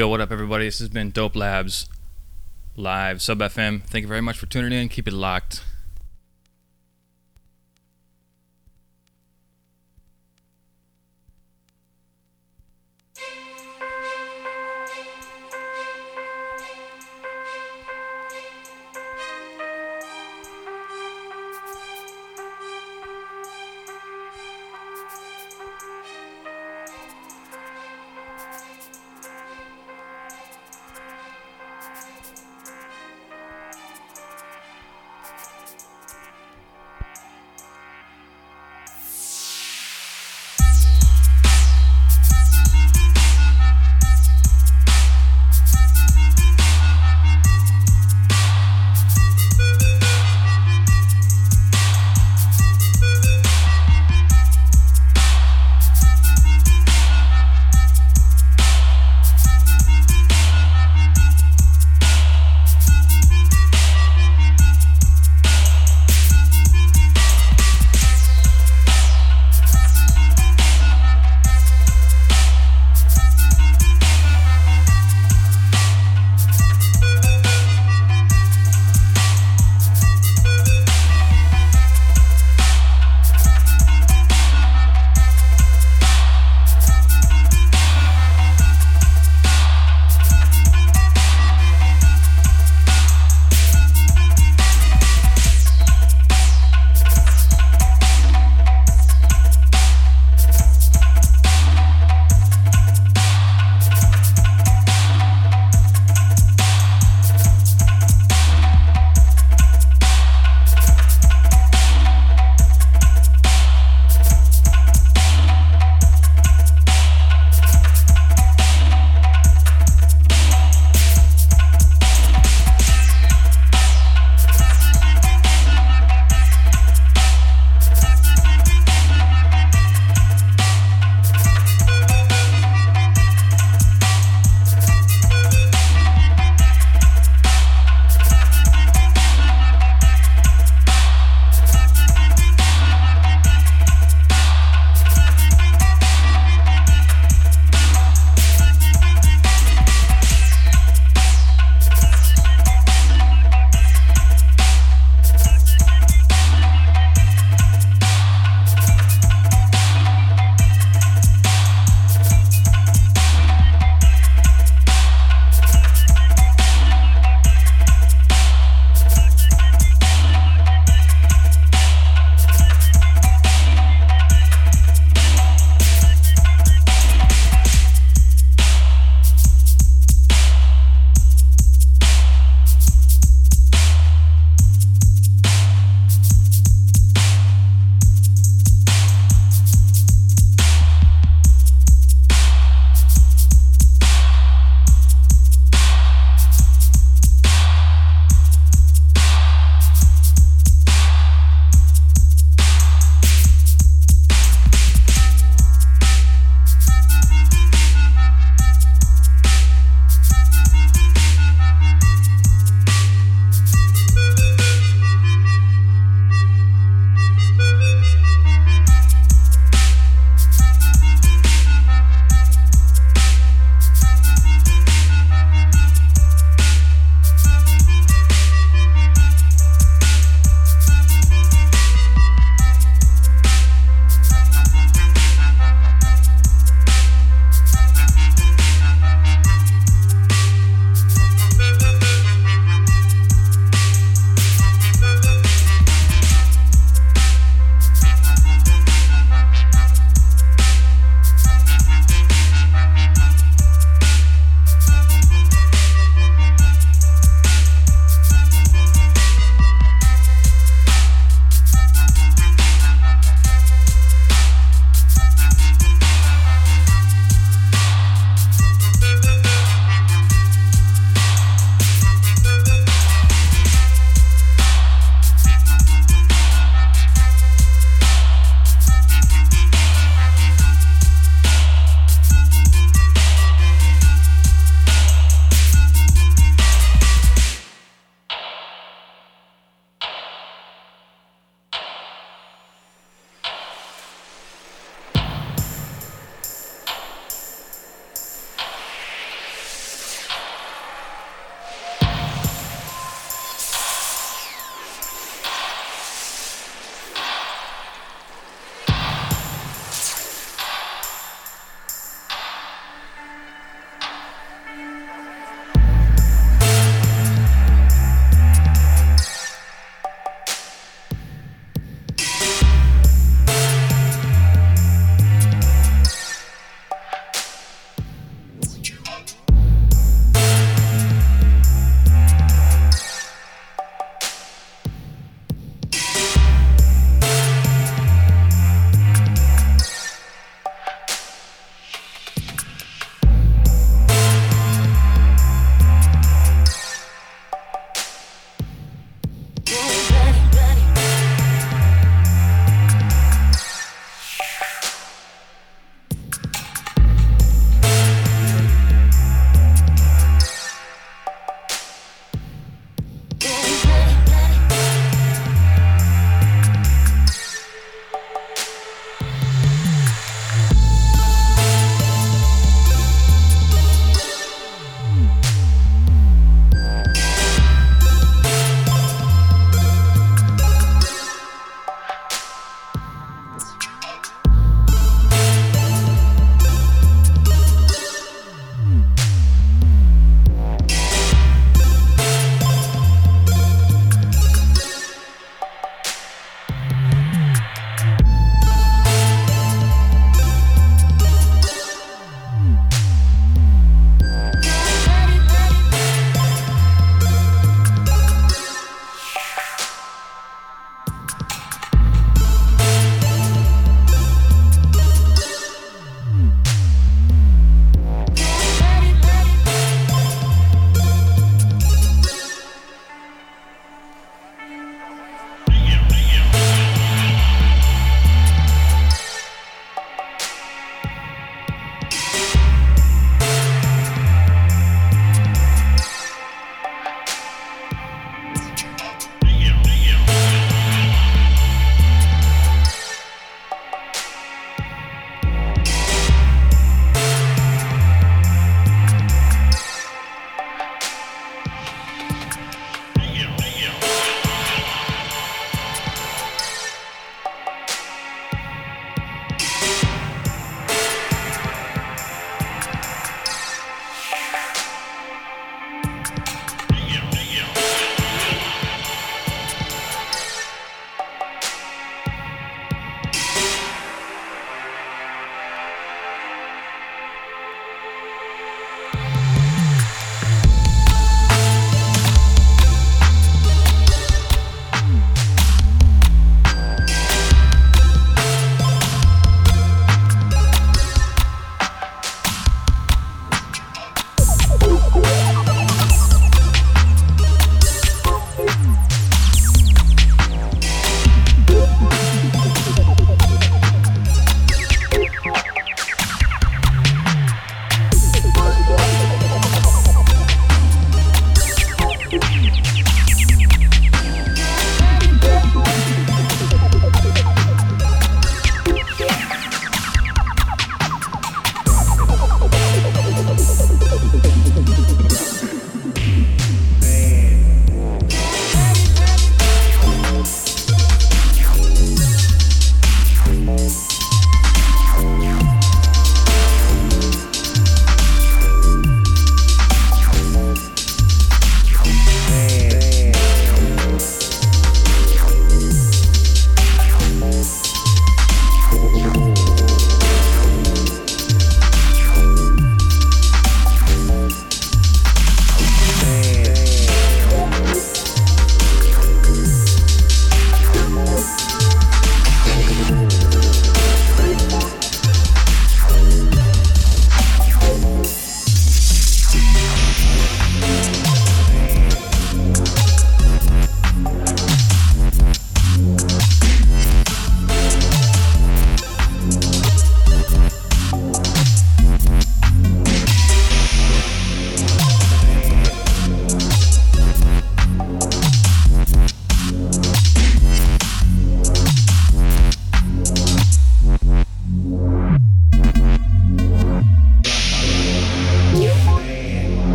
Yo, what up, everybody? This has been Dope Labs live sub FM. Thank you very much for tuning in. Keep it locked.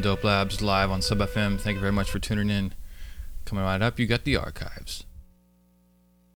Dope Labs live on Sub FM. Thank you very much for tuning in. Coming right up, you got the archives.